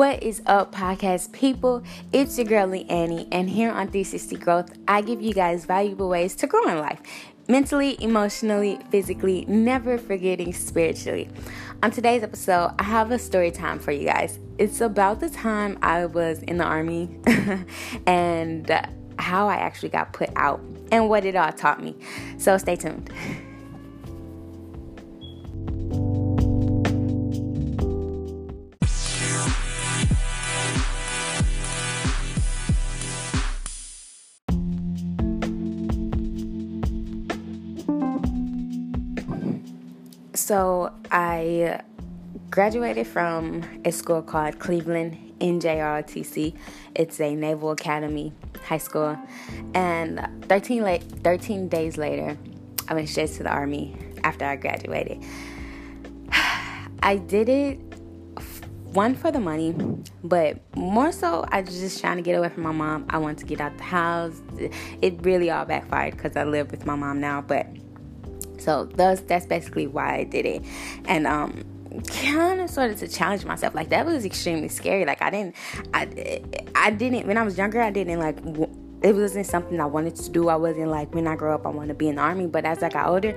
What is up, podcast people? It's your girlie Annie, and here on 360 Growth, I give you guys valuable ways to grow in life mentally, emotionally, physically, never forgetting spiritually. On today's episode, I have a story time for you guys. It's about the time I was in the army and how I actually got put out and what it all taught me. So stay tuned. So I graduated from a school called Cleveland NJROTC. It's a Naval Academy high school. And 13, late, 13 days later, I went straight to the Army after I graduated. I did it, one, for the money, but more so, I was just trying to get away from my mom. I wanted to get out the house. It really all backfired because I live with my mom now, but so that's that's basically why I did it, and um, kind of of to challenge myself. Like that was extremely scary. Like I didn't, I I didn't when I was younger. I didn't like. It wasn't something I wanted to do. I wasn't like when I grow up, I want to be in the army. But as I got older,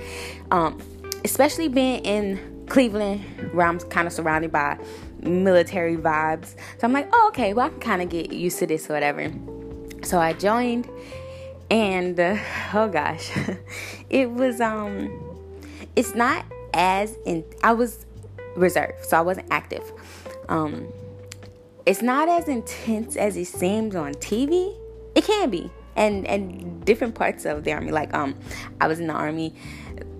um, especially being in Cleveland, where I'm kind of surrounded by military vibes, so I'm like, oh okay, well I can kind of get used to this or whatever. So I joined and uh, oh gosh. It was um it's not as in i was reserved so i wasn't active. Um it's not as intense as it seems on tv it can be. And and different parts of the army like um i was in the army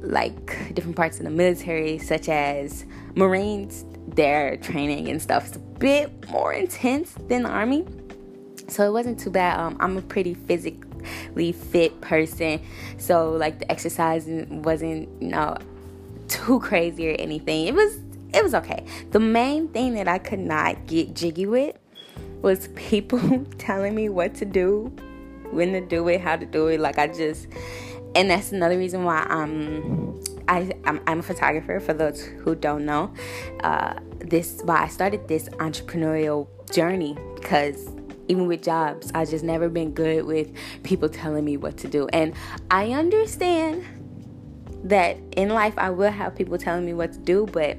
like different parts of the military such as marines their training and stuff is a bit more intense than the army. So it wasn't too bad. Um i'm a pretty fit person. So like the exercise wasn't you know too crazy or anything. It was it was okay. The main thing that I could not get jiggy with was people telling me what to do, when to do it, how to do it. Like I just and that's another reason why I'm I, I'm, I'm a photographer for those who don't know. Uh, this why I started this entrepreneurial journey because even with jobs, I just never been good with people telling me what to do. And I understand that in life I will have people telling me what to do, but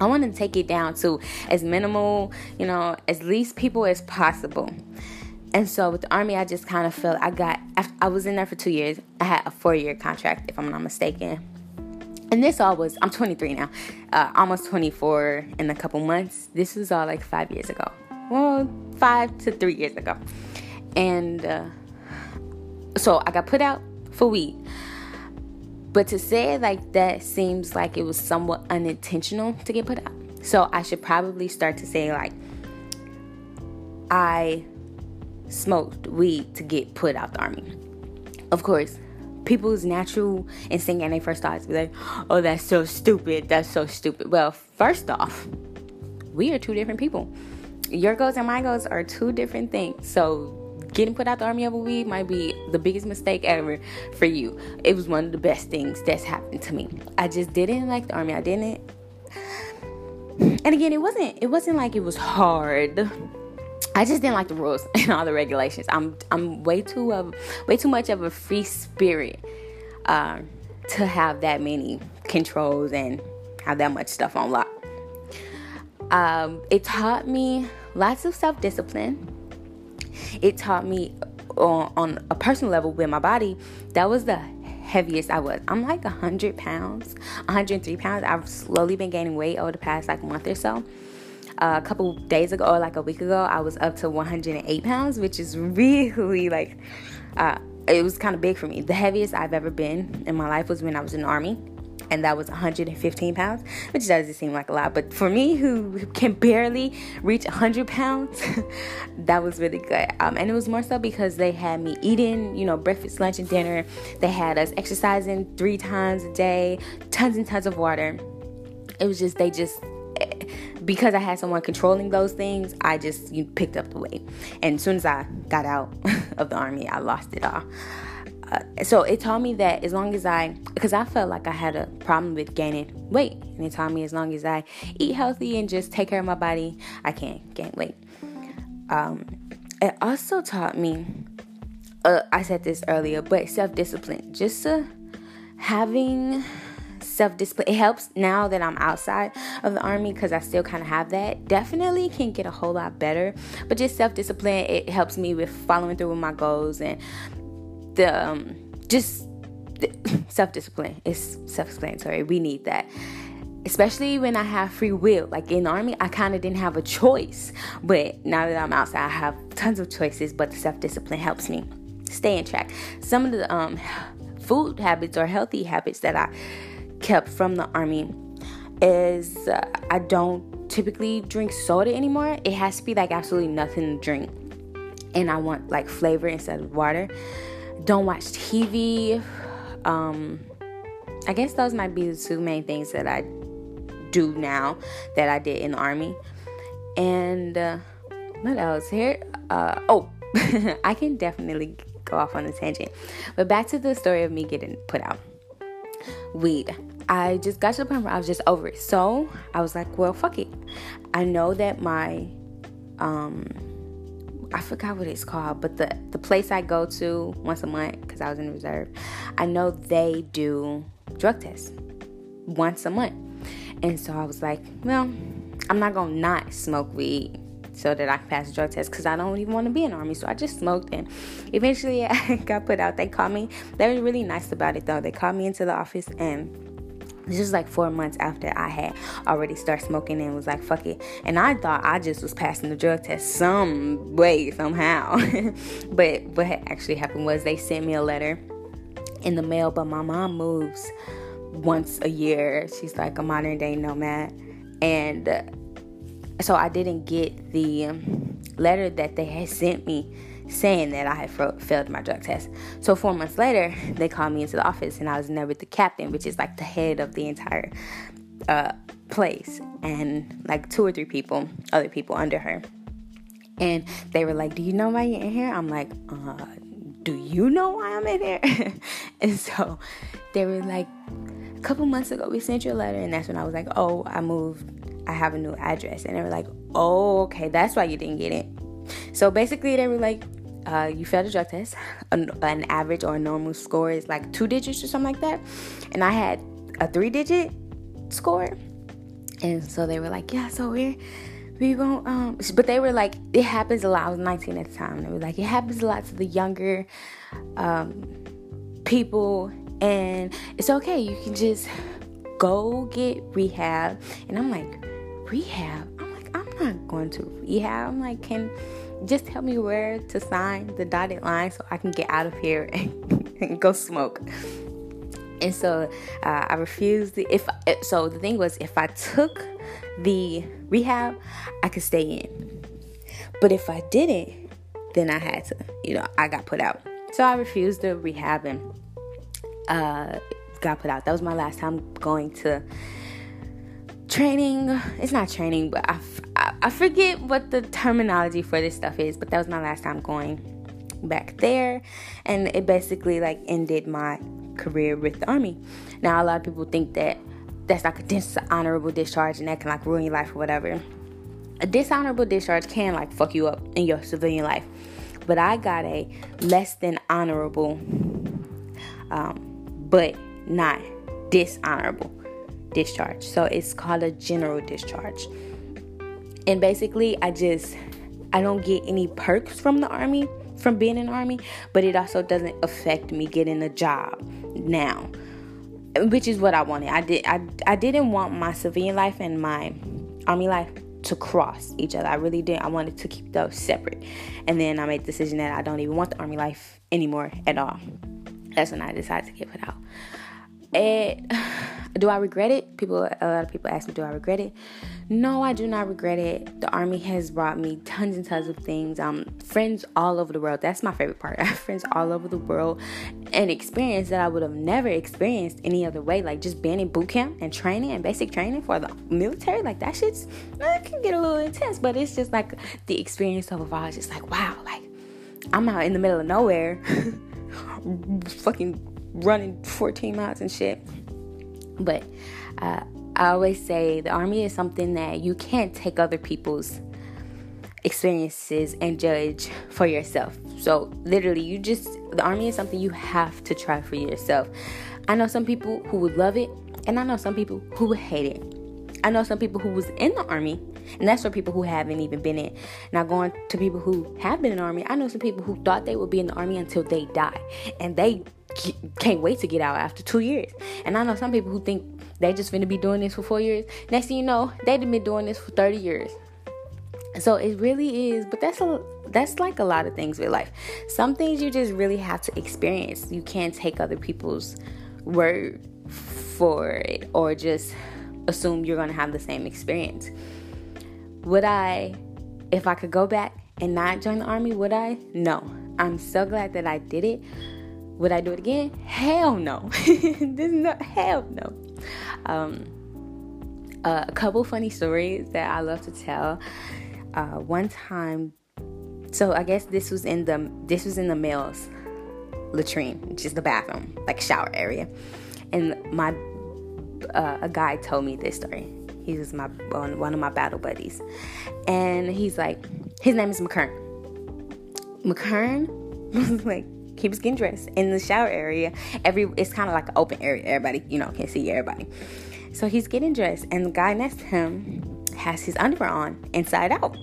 I want to take it down to as minimal, you know, as least people as possible. And so with the army, I just kind of felt I got. I was in there for two years. I had a four-year contract, if I'm not mistaken. And this all was. I'm 23 now, uh, almost 24 in a couple months. This was all like five years ago well, five to three years ago. And uh, so I got put out for weed. But to say it like that seems like it was somewhat unintentional to get put out. So I should probably start to say, like, I smoked weed to get put out the army. Of course, people's natural instinct and they first thought to be like, oh, that's so stupid. That's so stupid. Well, first off, we are two different people your goals and my goals are two different things. So getting put out the army over weed might be the biggest mistake ever for you. It was one of the best things that's happened to me. I just didn't like the army. I didn't. And again, it wasn't it wasn't like it was hard. I just didn't like the rules and all the regulations. I'm I'm way too of way too much of a free spirit uh, to have that many controls and have that much stuff on lock. Um, it taught me lots of self discipline. It taught me on, on, a personal level with my body, that was the heaviest I was. I'm like 100 pounds, 103 pounds. I've slowly been gaining weight over the past like month or so. Uh, a couple days ago, or like a week ago, I was up to 108 pounds, which is really like, uh, it was kind of big for me. The heaviest I've ever been in my life was when I was in the army and that was 115 pounds, which doesn't seem like a lot, but for me who can barely reach 100 pounds, that was really good. Um, and it was more so because they had me eating, you know, breakfast, lunch, and dinner. They had us exercising three times a day, tons and tons of water. It was just, they just, eh, because I had someone controlling those things, I just you picked up the weight. And as soon as I got out of the army, I lost it all. Uh, so it taught me that as long as I, because I felt like I had a problem with gaining weight, and it taught me as long as I eat healthy and just take care of my body, I can gain weight. Um, it also taught me, uh, I said this earlier, but self discipline. Just uh, having self discipline. It helps now that I'm outside of the army because I still kind of have that. Definitely can get a whole lot better, but just self discipline. It helps me with following through with my goals and the um, just self discipline is self explanatory. We need that. Especially when I have free will. Like in army, I kind of didn't have a choice. But now that I'm outside, I have tons of choices. But the self discipline helps me stay in track. Some of the um, food habits or healthy habits that I kept from the army is uh, I don't typically drink soda anymore. It has to be like absolutely nothing to drink. And I want like flavor instead of water don't watch TV. Um, I guess those might be the two main things that I do now that I did in the army. And uh, what else here? Uh, oh, I can definitely go off on a tangent. But back to the story of me getting put out. Weed. I just got to the point where I was just over it. So I was like, well, fuck it. I know that my um I forgot what it's called, but the the place I go to once a month because I was in reserve, I know they do drug tests once a month, and so I was like, well, I'm not gonna not smoke weed so that I can pass the drug test because I don't even want to be in the army. So I just smoked and eventually I got put out. They called me. They were really nice about it though. They called me into the office and this is like four months after I had already started smoking and was like, fuck it. And I thought I just was passing the drug test some way, somehow. but what actually happened was they sent me a letter in the mail, but my mom moves once a year. She's like a modern day nomad. And uh, so I didn't get the letter that they had sent me saying that I had failed my drug test. So four months later, they called me into the office, and I was in there with the captain, which is like the head of the entire uh, place, and like two or three people, other people under her. And they were like, "Do you know why you're in here?" I'm like, uh, "Do you know why I'm in here?" and so they were like, "A couple months ago, we sent you a letter," and that's when I was like, "Oh, I moved. I have a new address." And they were like, "Oh, okay, that's why you didn't get it." So basically, they were like, uh, you failed a drug test. An, an, average or a normal score is like two digits or something like that. And I had a three digit score. And so they were like, yeah, so we're, we won't, um, but they were like, it happens a lot. I was 19 at the time. and They were like, it happens a lot to the younger um, people. And it's okay. You can just go get rehab. And I'm like, rehab? I'm like, I'm not going to rehab. I'm like, can, just tell me where to sign the dotted line so I can get out of here and, go smoke. And so uh, I refused. The, if so, the thing was, if I took the rehab, I could stay in. But if I didn't, then I had to. You know, I got put out. So I refused the rehab and uh, got put out. That was my last time going to training. It's not training, but I I forget what the terminology for this stuff is, but that was my last time going back there, and it basically like ended my career with the army. Now a lot of people think that that's like a dishonorable discharge and that can like ruin your life or whatever. A dishonorable discharge can like fuck you up in your civilian life, but I got a less than honorable, um, but not dishonorable discharge. So it's called a general discharge. And basically, I just I don't get any perks from the army from being in the army, but it also doesn't affect me getting a job now. Which is what I wanted. I did I I didn't want my civilian life and my army life to cross each other. I really didn't. I wanted to keep those separate. And then I made the decision that I don't even want the army life anymore at all. That's when I decided to get put out. And do I regret it? People, a lot of people ask me, do I regret it? No, I do not regret it. The army has brought me tons and tons of things. Um, friends all over the world. That's my favorite part. I have friends all over the world, and experience that I would have never experienced any other way. Like just being in boot camp and training and basic training for the military. Like that shit's it can get a little intense, but it's just like the experience of it all. Just like wow, like I'm out in the middle of nowhere. fucking running 14 miles and shit. But uh, I always say the army is something that you can't take other people's experiences and judge for yourself. So, literally, you just, the army is something you have to try for yourself. I know some people who would love it, and I know some people who would hate it. I know some people who was in the army, and that's for people who haven't even been in. Now, going to people who have been in the army, I know some people who thought they would be in the army until they die, and they can't wait to get out after two years. And I know some people who think they just gonna be doing this for four years. Next thing you know, they've been doing this for 30 years. So it really is, but that's a that's like a lot of things with life. Some things you just really have to experience. You can't take other people's word for it or just assume you're gonna have the same experience. Would I, if I could go back and not join the army, would I? No. I'm so glad that I did it. Would I do it again? Hell no. this is not hell no. Um, uh, a couple funny stories that I love to tell. Uh, one time, so I guess this was in the this was in the males' latrine, which is the bathroom, like shower area, and my uh, a guy told me this story. He was my one of my battle buddies, and he's like, his name is McKern. McKern was like he was getting dressed in the shower area. Every it's kind of like an open area. Everybody, you know, can see everybody. So he's getting dressed, and the guy next to him has his underwear on inside out.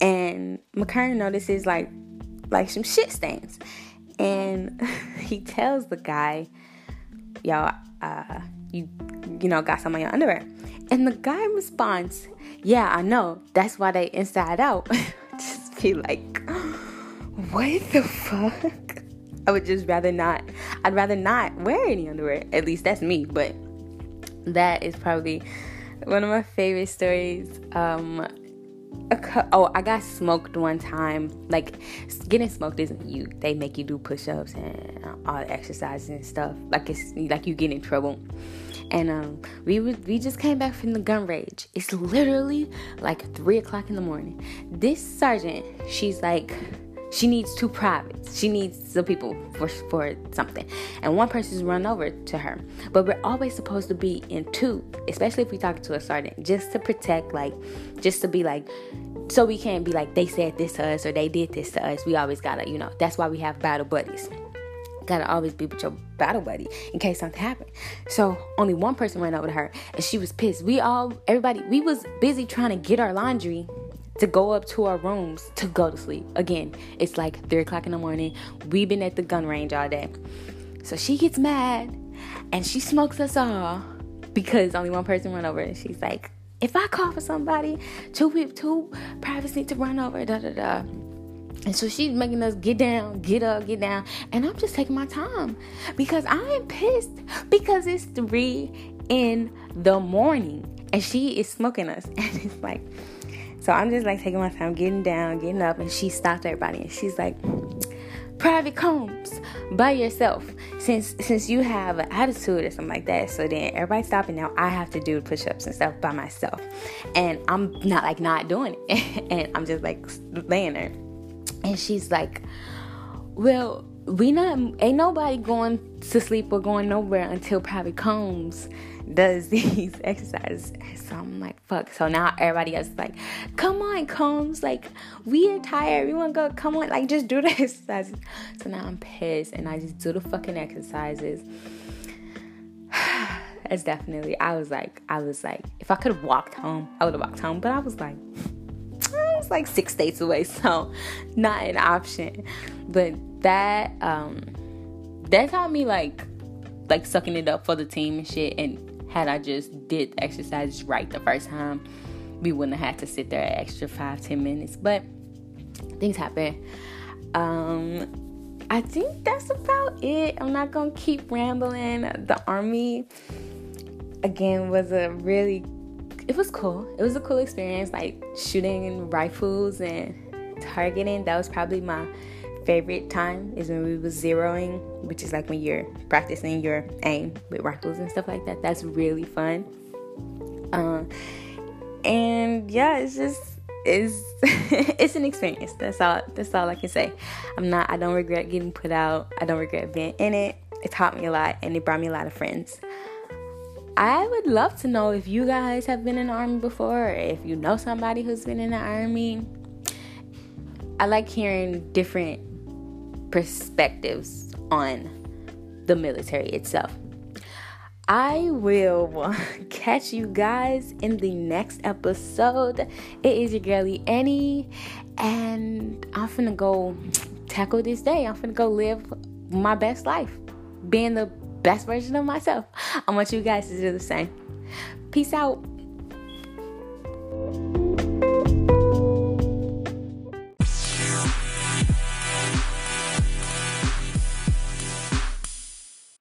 And McKern notices like like some shit stains. And he tells the guy, Yo, uh, you you know, got some on your underwear. And the guy responds, Yeah, I know. That's why they inside out. Just be like, what the fuck? I would just rather not. I'd rather not wear any underwear. At least that's me. But that is probably one of my favorite stories. Um, oh, I got smoked one time. Like getting smoked isn't you. They make you do push-ups and all the exercises and stuff. Like it's like you get in trouble. And um, we we just came back from the gun range. It's literally like three o'clock in the morning. This sergeant, she's like she needs two privates. She needs some people for for something, and one person's run over to her. But we're always supposed to be in two, especially if we talk to a sergeant, just to protect, like, just to be like, so we can't be like they said this to us or they did this to us. We always gotta, you know, that's why we have battle buddies. Gotta always be with your battle buddy in case something happened. So only one person ran over to her, and she was pissed. We all, everybody, we was busy trying to get our laundry to go up to our rooms to go to sleep. Again, it's like three o'clock in the morning. We've been at the gun range all day. So she gets mad and she smokes us all because only one person went over and she's like, if I call for somebody, two people, two privates need to run over, da da da. And so she's making us get down, get up, get down. And I'm just taking my time because I am pissed because it's three in the morning and she is smoking us. And it's like, so I'm just like taking my time, getting down, getting up, and she stopped everybody and she's like, Private Combs by yourself. Since since you have an attitude or something like that, so then everybody stopping now. I have to do push-ups and stuff by myself, and I'm not like not doing it, and I'm just like laying there, and she's like, "Well, we not ain't nobody going to sleep or going nowhere until Private Combs." Does these exercises. So I'm like, fuck. So now everybody else is like, come on, Combs. Like, we are tired. We want to go. Come on. Like, just do the exercises. So now I'm pissed and I just do the fucking exercises. It's definitely, I was like, I was like, if I could have walked home, I would have walked home. But I was like, I was like six states away. So not an option. But that, um, that taught me like, like sucking it up for the team and shit and had I just did the exercises right the first time, we wouldn't have had to sit there an extra five, ten minutes. But things happen. Um, I think that's about it. I'm not gonna keep rambling. The army again was a really it was cool. It was a cool experience, like shooting rifles and targeting. That was probably my favorite time is when we was zeroing, which is like when you're practicing your aim with rifles and stuff like that. That's really fun. Um, and yeah, it's just it's it's an experience. That's all. That's all I can say. I'm not. I don't regret getting put out. I don't regret being in it. It taught me a lot, and it brought me a lot of friends. I would love to know if you guys have been in the army before, or if you know somebody who's been in the army. I like hearing different perspectives on the military itself. I will catch you guys in the next episode. It is your girlie Annie, and I'm finna go tackle this day. I'm finna go live my best life, being the best version of myself. I want you guys to do the same. Peace out.